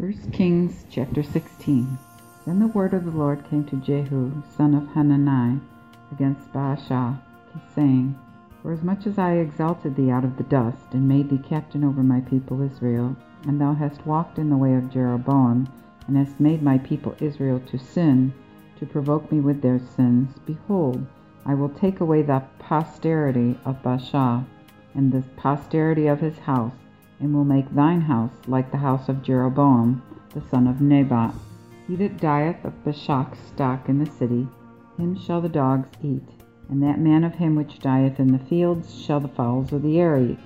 1 Kings chapter 16 Then the word of the Lord came to Jehu, son of Hanani, against Baasha, saying, Forasmuch as I exalted thee out of the dust, and made thee captain over my people Israel, and thou hast walked in the way of Jeroboam, and hast made my people Israel to sin, to provoke me with their sins, behold, I will take away the posterity of Baasha, and the posterity of his house, and will make thine house like the house of Jeroboam the son of Nebat. He that dieth of Baasha's stock in the city, him shall the dogs eat, and that man of him which dieth in the fields shall the fowls of the air eat.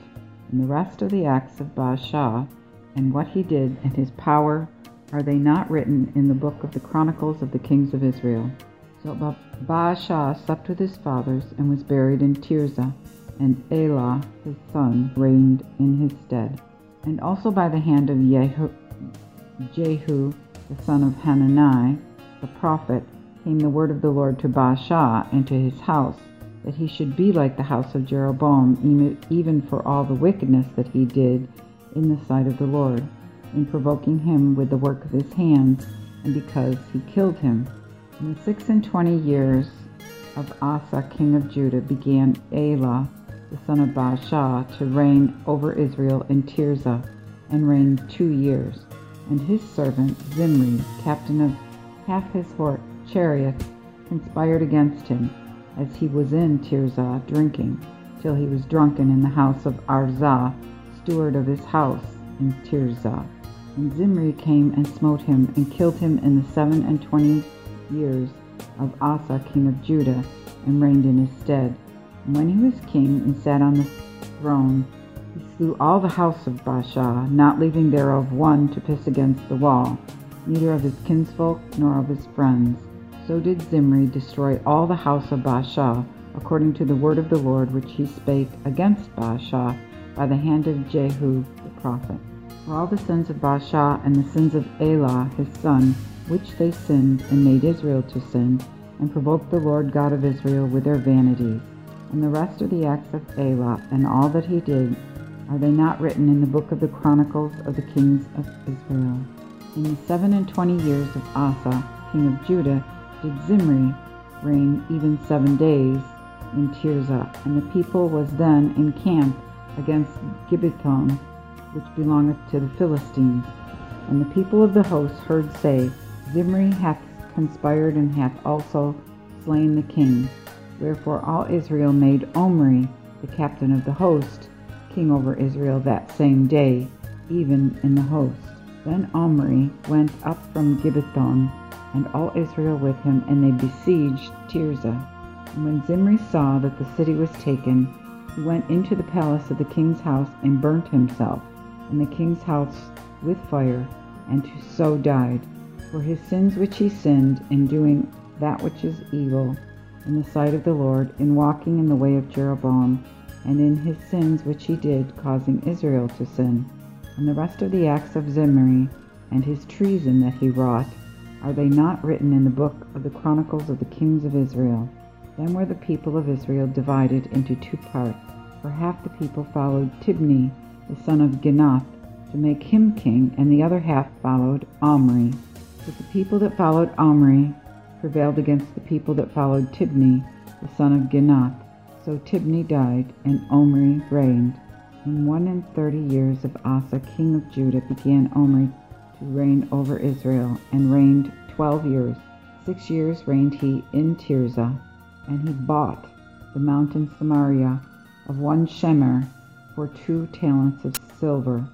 And the rest of the acts of Baasha, and what he did, and his power, are they not written in the book of the chronicles of the kings of Israel? So Baasha slept with his fathers, and was buried in Tirzah and Elah his son reigned in his stead. And also by the hand of Jehu, Jehu the son of Hanani, the prophet, came the word of the Lord to Baasha and to his house, that he should be like the house of Jeroboam, even for all the wickedness that he did in the sight of the Lord, in provoking him with the work of his hands, and because he killed him. In the six and twenty years of Asa king of Judah began Elah the son of Baasha, to reign over Israel in Tirzah, and reigned two years. And his servant Zimri, captain of half his chariots, conspired against him, as he was in Tirzah drinking, till he was drunken in the house of Arzah, steward of his house in Tirzah. And Zimri came and smote him, and killed him in the seven and twenty years of Asa king of Judah, and reigned in his stead. When he was king and sat on the throne, he slew all the house of Baasha, not leaving thereof one to piss against the wall, neither of his kinsfolk nor of his friends. So did Zimri destroy all the house of Baasha, according to the word of the Lord which he spake against Baasha by the hand of Jehu the prophet. For all the sins of Baasha and the sins of Elah his son, which they sinned and made Israel to sin, and provoked the Lord God of Israel with their vanities and the rest of the acts of Elah and all that he did, are they not written in the book of the Chronicles of the kings of Israel? In the seven and twenty years of Asa, king of Judah, did Zimri reign even seven days in Tirzah, and the people was then in camp against Gibbethon, which belongeth to the Philistines. And the people of the host heard say, Zimri hath conspired and hath also slain the king. Wherefore all Israel made Omri, the captain of the host, king over Israel that same day, even in the host. Then Omri went up from Gibbethon, and all Israel with him, and they besieged Tirzah. And when Zimri saw that the city was taken, he went into the palace of the king's house and burnt himself, and the king's house with fire, and so died, for his sins which he sinned in doing that which is evil in the sight of the Lord, in walking in the way of Jeroboam, and in his sins which he did, causing Israel to sin, and the rest of the acts of Zimri, and his treason that he wrought, are they not written in the book of the Chronicles of the kings of Israel? Then were the people of Israel divided into two parts, for half the people followed Tibni, the son of Ginath, to make him king, and the other half followed Omri. But the people that followed Omri prevailed against the people that followed Tibni, the son of Ginath. So Tibni died, and Omri reigned. In one and thirty years of Asa king of Judah began Omri to reign over Israel, and reigned twelve years. Six years reigned he in Tirzah, and he bought the mountain Samaria of one Shemer for two talents of silver,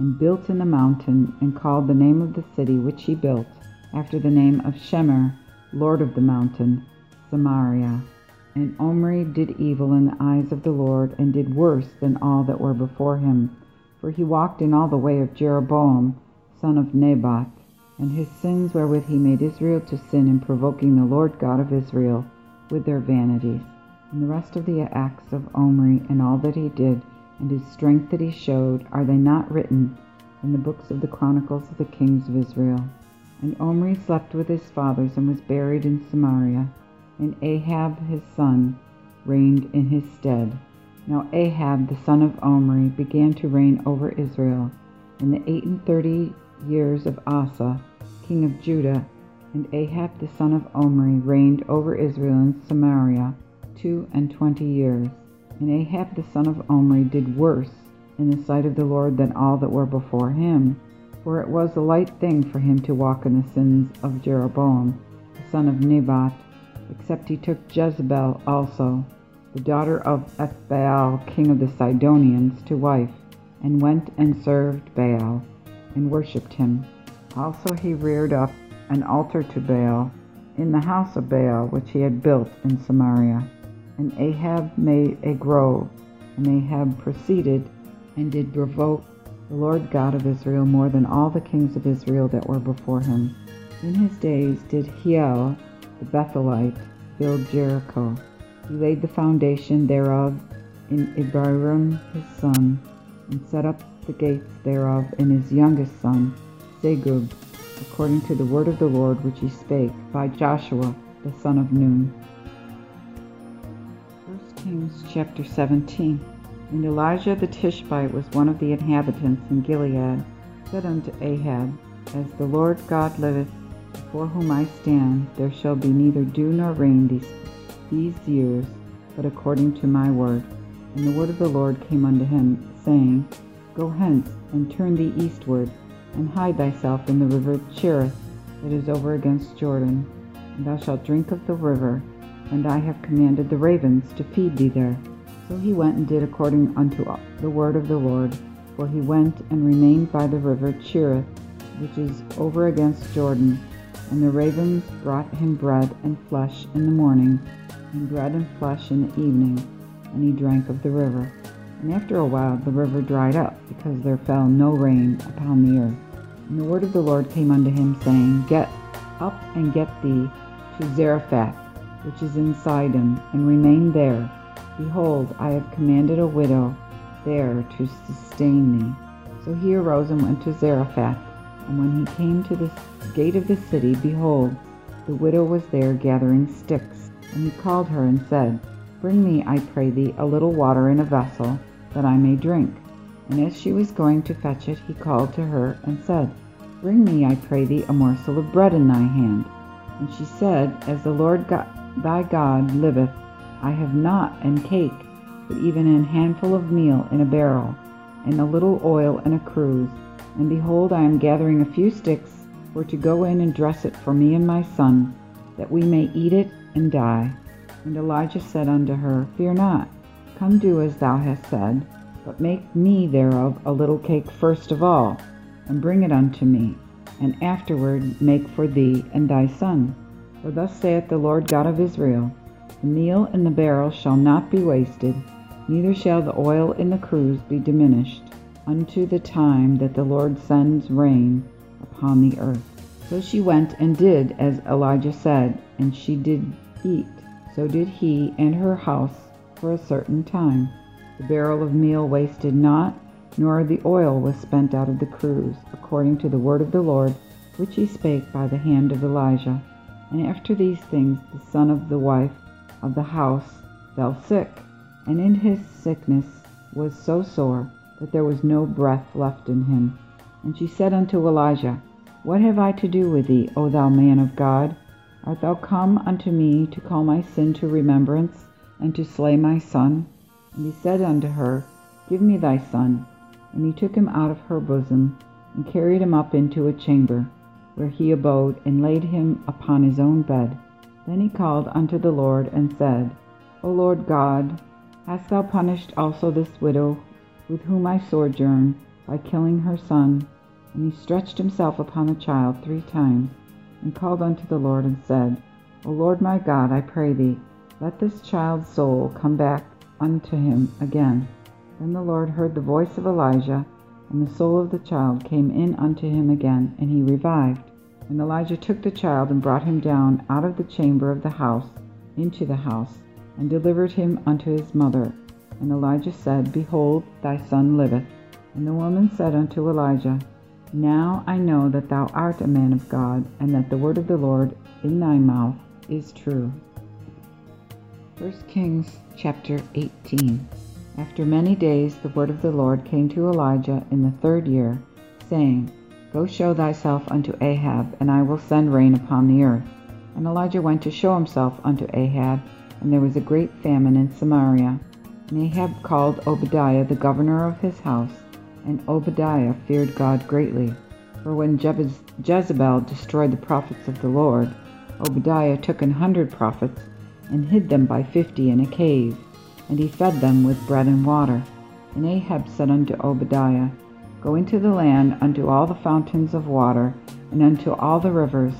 and built in the mountain, and called the name of the city which he built after the name of Shemer, lord of the mountain, Samaria. And Omri did evil in the eyes of the Lord, and did worse than all that were before him. For he walked in all the way of Jeroboam, son of Nebat, and his sins wherewith he made Israel to sin in provoking the Lord God of Israel with their vanities. And the rest of the acts of Omri, and all that he did, and his strength that he showed, are they not written in the books of the chronicles of the kings of Israel? And Omri slept with his fathers and was buried in Samaria. And Ahab his son reigned in his stead. Now Ahab the son of Omri began to reign over Israel in the eight and thirty years of Asa, king of Judah, and Ahab the son of Omri reigned over Israel in Samaria two and twenty years. And Ahab the son of Omri did worse in the sight of the Lord than all that were before him. For it was a light thing for him to walk in the sins of Jeroboam, the son of Nebat, except he took Jezebel also, the daughter of Ethbaal, king of the Sidonians, to wife, and went and served Baal, and worshipped him. Also he reared up an altar to Baal in the house of Baal, which he had built in Samaria. And Ahab made a grove, and Ahab proceeded and did provoke the Lord God of Israel more than all the kings of Israel that were before him. In his days did Hiel the Bethelite build Jericho. He laid the foundation thereof in Abiram his son, and set up the gates thereof in his youngest son, Segub, according to the word of the Lord which he spake by Joshua the son of Nun. 1 Kings chapter 17 And Elijah the Tishbite was one of the inhabitants in Gilead, said unto Ahab, As the Lord God liveth, before whom I stand, there shall be neither dew nor rain these, these years, but according to my word. And the word of the Lord came unto him, saying, Go hence, and turn thee eastward, and hide thyself in the river Cherith, that is over against Jordan. And thou shalt drink of the river, and I have commanded the ravens to feed thee there. So he went and did according unto the word of the Lord, for he went and remained by the river Cherith, which is over against Jordan. And the ravens brought him bread and flesh in the morning, and bread and flesh in the evening, and he drank of the river. And after a while the river dried up, because there fell no rain upon the earth. And the word of the Lord came unto him, saying, Get up and get thee to Zarephath, which is in Sidon, and remain there. Behold, I have commanded a widow there to sustain thee. So he arose and went to Zarephath. And when he came to the gate of the city, behold, the widow was there gathering sticks. And he called her and said, Bring me, I pray thee, a little water in a vessel, that I may drink. And as she was going to fetch it, he called to her and said, Bring me, I pray thee, a morsel of bread in thy hand. And she said, As the Lord God, thy God liveth, I have not an cake, but even an handful of meal in a barrel, and a little oil in a cruse. And behold, I am gathering a few sticks for to go in and dress it for me and my son, that we may eat it and die. And Elijah said unto her, Fear not, come do as thou hast said, but make me thereof a little cake first of all, and bring it unto me, and afterward make for thee and thy son. For thus saith the Lord God of Israel, The meal in the barrel shall not be wasted, neither shall the oil in the cruse be diminished, unto the time that the Lord sends rain upon the earth. So she went and did as Elijah said, and she did eat. So did he and her house for a certain time. The barrel of meal wasted not, nor the oil was spent out of the cruse, according to the word of the Lord, which he spake by the hand of Elijah. And after these things the son of the wife of the house fell sick, and in his sickness was so sore that there was no breath left in him. And she said unto Elijah, What have I to do with thee, O thou man of God? Art thou come unto me to call my sin to remembrance, and to slay my son? And he said unto her, Give me thy son. And he took him out of her bosom, and carried him up into a chamber, where he abode, and laid him upon his own bed. Then he called unto the Lord, and said, O Lord God, hast thou punished also this widow with whom I sojourn, by killing her son? And he stretched himself upon the child three times, and called unto the Lord, and said, O Lord my God, I pray thee, let this child's soul come back unto him again. Then the Lord heard the voice of Elijah, and the soul of the child came in unto him again, and he revived. And Elijah took the child and brought him down out of the chamber of the house into the house, and delivered him unto his mother. And Elijah said, Behold, thy son liveth. And the woman said unto Elijah, Now I know that thou art a man of God, and that the word of the Lord in thy mouth is true. 1 Kings chapter 18 After many days the word of the Lord came to Elijah in the third year, saying, Go show thyself unto Ahab, and I will send rain upon the earth. And Elijah went to show himself unto Ahab, and there was a great famine in Samaria. And Ahab called Obadiah the governor of his house, and Obadiah feared God greatly. For when Jezebel destroyed the prophets of the Lord, Obadiah took an hundred prophets, and hid them by fifty in a cave, and he fed them with bread and water. And Ahab said unto Obadiah, Go into the land unto all the fountains of water, and unto all the rivers,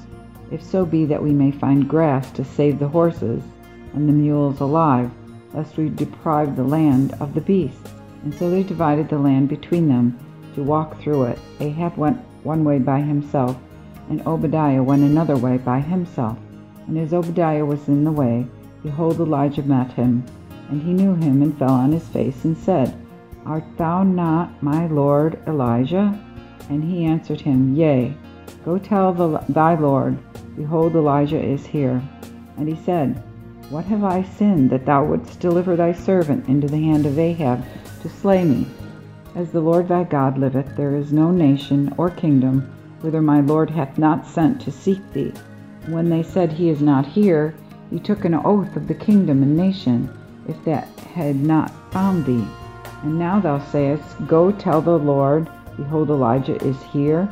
if so be that we may find grass to save the horses and the mules alive, lest we deprive the land of the beasts. And so they divided the land between them to walk through it. Ahab went one way by himself, and Obadiah went another way by himself. And as Obadiah was in the way, behold, Elijah met him. And he knew him, and fell on his face, and said, Art thou not my lord Elijah? And he answered him, Yea. Go tell the, thy lord, Behold, Elijah is here. And he said, What have I sinned, that thou wouldst deliver thy servant into the hand of Ahab to slay me? As the Lord thy God liveth, there is no nation or kingdom whither my Lord hath not sent to seek thee. When they said, He is not here, he took an oath of the kingdom and nation, if that had not found thee. And now thou sayest, Go tell the Lord, Behold, Elijah is here.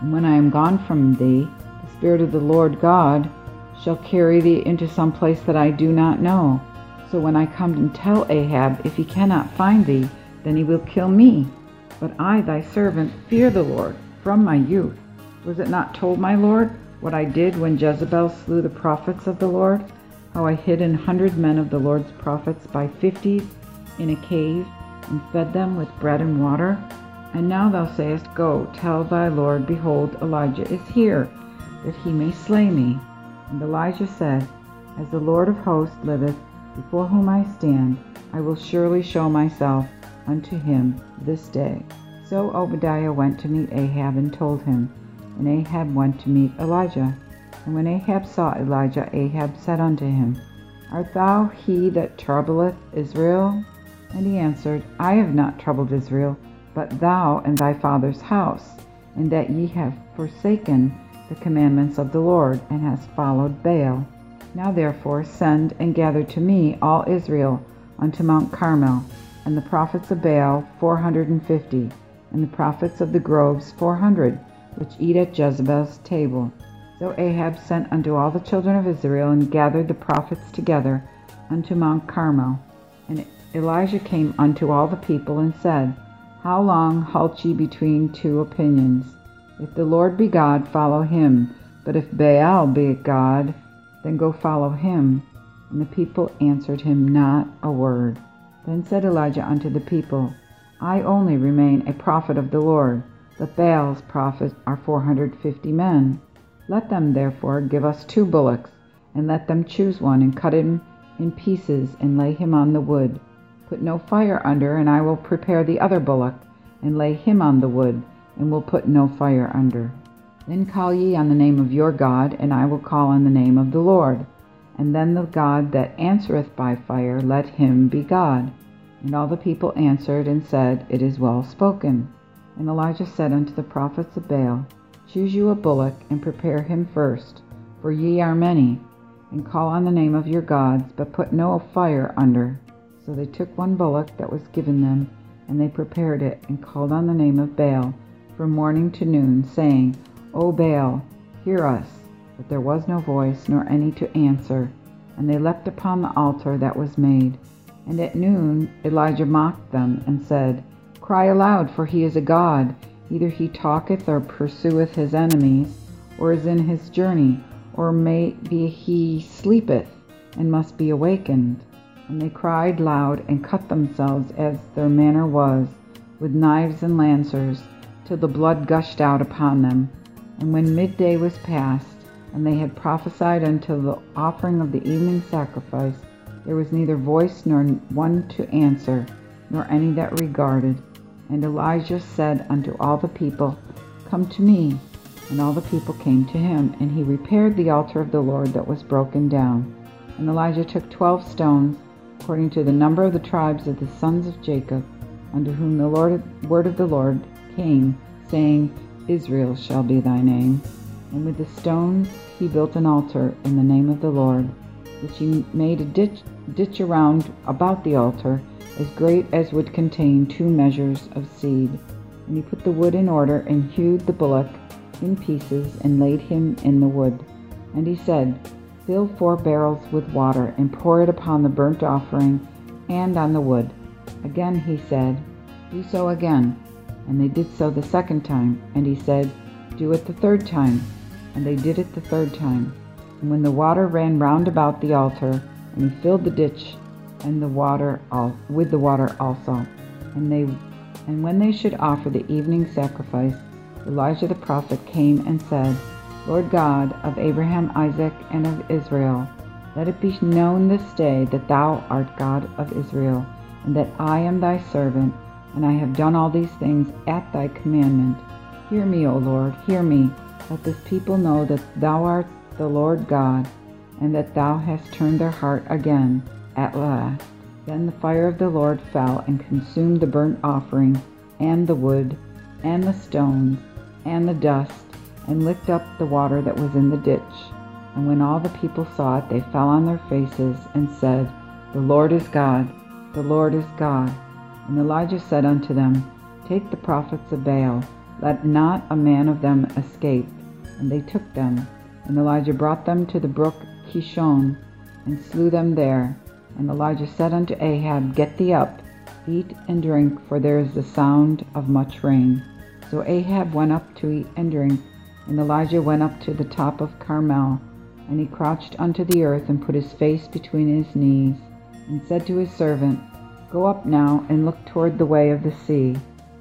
And when I am gone from thee, the Spirit of the Lord God shall carry thee into some place that I do not know. So when I come and tell Ahab, if he cannot find thee, then he will kill me. But I, thy servant, fear the Lord from my youth. Was it not told, my Lord, what I did when Jezebel slew the prophets of the Lord? How I hid an hundred men of the Lord's prophets by fifties in a cave, and fed them with bread and water? And now thou sayest, Go, tell thy Lord, behold, Elijah is here, that he may slay me. And Elijah said, As the Lord of hosts liveth, before whom I stand, I will surely show myself unto him this day. So Obadiah went to meet Ahab and told him. And Ahab went to meet Elijah. And when Ahab saw Elijah, Ahab said unto him, Art thou he that troubleth Israel? And he answered, I have not troubled Israel, but thou and thy father's house, and that ye have forsaken the commandments of the Lord, and hast followed Baal. Now therefore send and gather to me all Israel unto Mount Carmel, and the prophets of Baal four hundred and fifty, and the prophets of the groves four hundred, which eat at Jezebel's table. So Ahab sent unto all the children of Israel, and gathered the prophets together unto Mount Carmel. And Elijah came unto all the people, and said, How long halt ye between two opinions? If the Lord be God, follow him. But if Baal be God, then go follow him. And the people answered him not a word. Then said Elijah unto the people, I only remain a prophet of the Lord but Baal's prophets are four hundred fifty men. Let them therefore give us two bullocks, and let them choose one, and cut him in pieces, and lay him on the wood. Put no fire under, and I will prepare the other bullock, and lay him on the wood, and will put no fire under. Then call ye on the name of your God, and I will call on the name of the Lord. And then the God that answereth by fire, let him be God. And all the people answered and said, It is well spoken. And Elijah said unto the prophets of Baal, Choose you a bullock, and prepare him first, for ye are many, and call on the name of your gods, but put no fire under. So they took one bullock that was given them, and they prepared it, and called on the name of Baal from morning to noon, saying, O Baal, hear us. But there was no voice, nor any to answer. And they leapt upon the altar that was made. And at noon Elijah mocked them, and said, Cry aloud, for he is a god. Either he talketh or pursueth his enemies, or is in his journey, or may be he sleepeth, and must be awakened. And they cried loud, and cut themselves, as their manner was, with knives and lancers, till the blood gushed out upon them. And when midday was past, and they had prophesied until the offering of the evening sacrifice, there was neither voice nor one to answer, nor any that regarded. And Elijah said unto all the people, Come to me. And all the people came to him, and he repaired the altar of the Lord that was broken down. And Elijah took twelve stones, according to the number of the tribes of the sons of Jacob, unto whom the Lord, word of the Lord came, saying, Israel shall be thy name. And with the stones he built an altar in the name of the Lord, which he made a ditch, ditch around about the altar, as great as would contain two measures of seed. And he put the wood in order, and hewed the bullock in pieces, and laid him in the wood. And he said, Fill four barrels with water, and pour it upon the burnt offering and on the wood. Again he said, Do so again. And they did so the second time. And he said, Do it the third time. And they did it the third time. And when the water ran round about the altar, and he filled the ditch and the water all, with the water also. And they and when they should offer the evening sacrifice, Elijah the prophet came and said, Lord God of Abraham, Isaac, and of Israel, let it be known this day that thou art God of Israel, and that I am thy servant, and I have done all these things at thy commandment. Hear me, O Lord, hear me. Let this people know that thou art the Lord God, and that thou hast turned their heart again at last. Then the fire of the Lord fell and consumed the burnt offering, and the wood, and the stones, and the dust, and licked up the water that was in the ditch. And when all the people saw it, they fell on their faces and said, The Lord is God, the Lord is God. And Elijah said unto them, Take the prophets of Baal, let not a man of them escape. And they took them. And Elijah brought them to the brook Kishon, and slew them there. And Elijah said unto Ahab, Get thee up, eat and drink, for there is the sound of much rain. So Ahab went up to eat and drink, and Elijah went up to the top of Carmel, and he crouched unto the earth, and put his face between his knees, and said to his servant, Go up now, and look toward the way of the sea.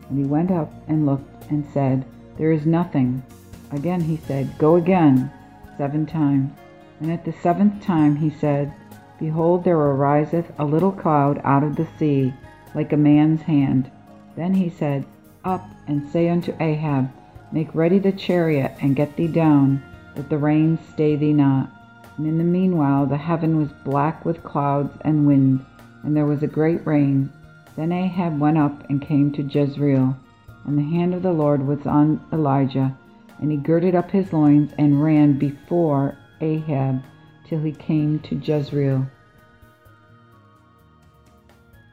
And he went up and looked, and said, There is nothing. Again he said, Go again, seven times. And at the seventh time he said, Behold, there ariseth a little cloud out of the sea, like a man's hand. Then he said, Up, and say unto Ahab, Make ready the chariot, and get thee down, that the rain stay thee not. And in the meanwhile the heaven was black with clouds and wind, and there was a great rain. Then Ahab went up and came to Jezreel. And the hand of the Lord was on Elijah, and he girded up his loins and ran before Ahab till he came to Jezreel.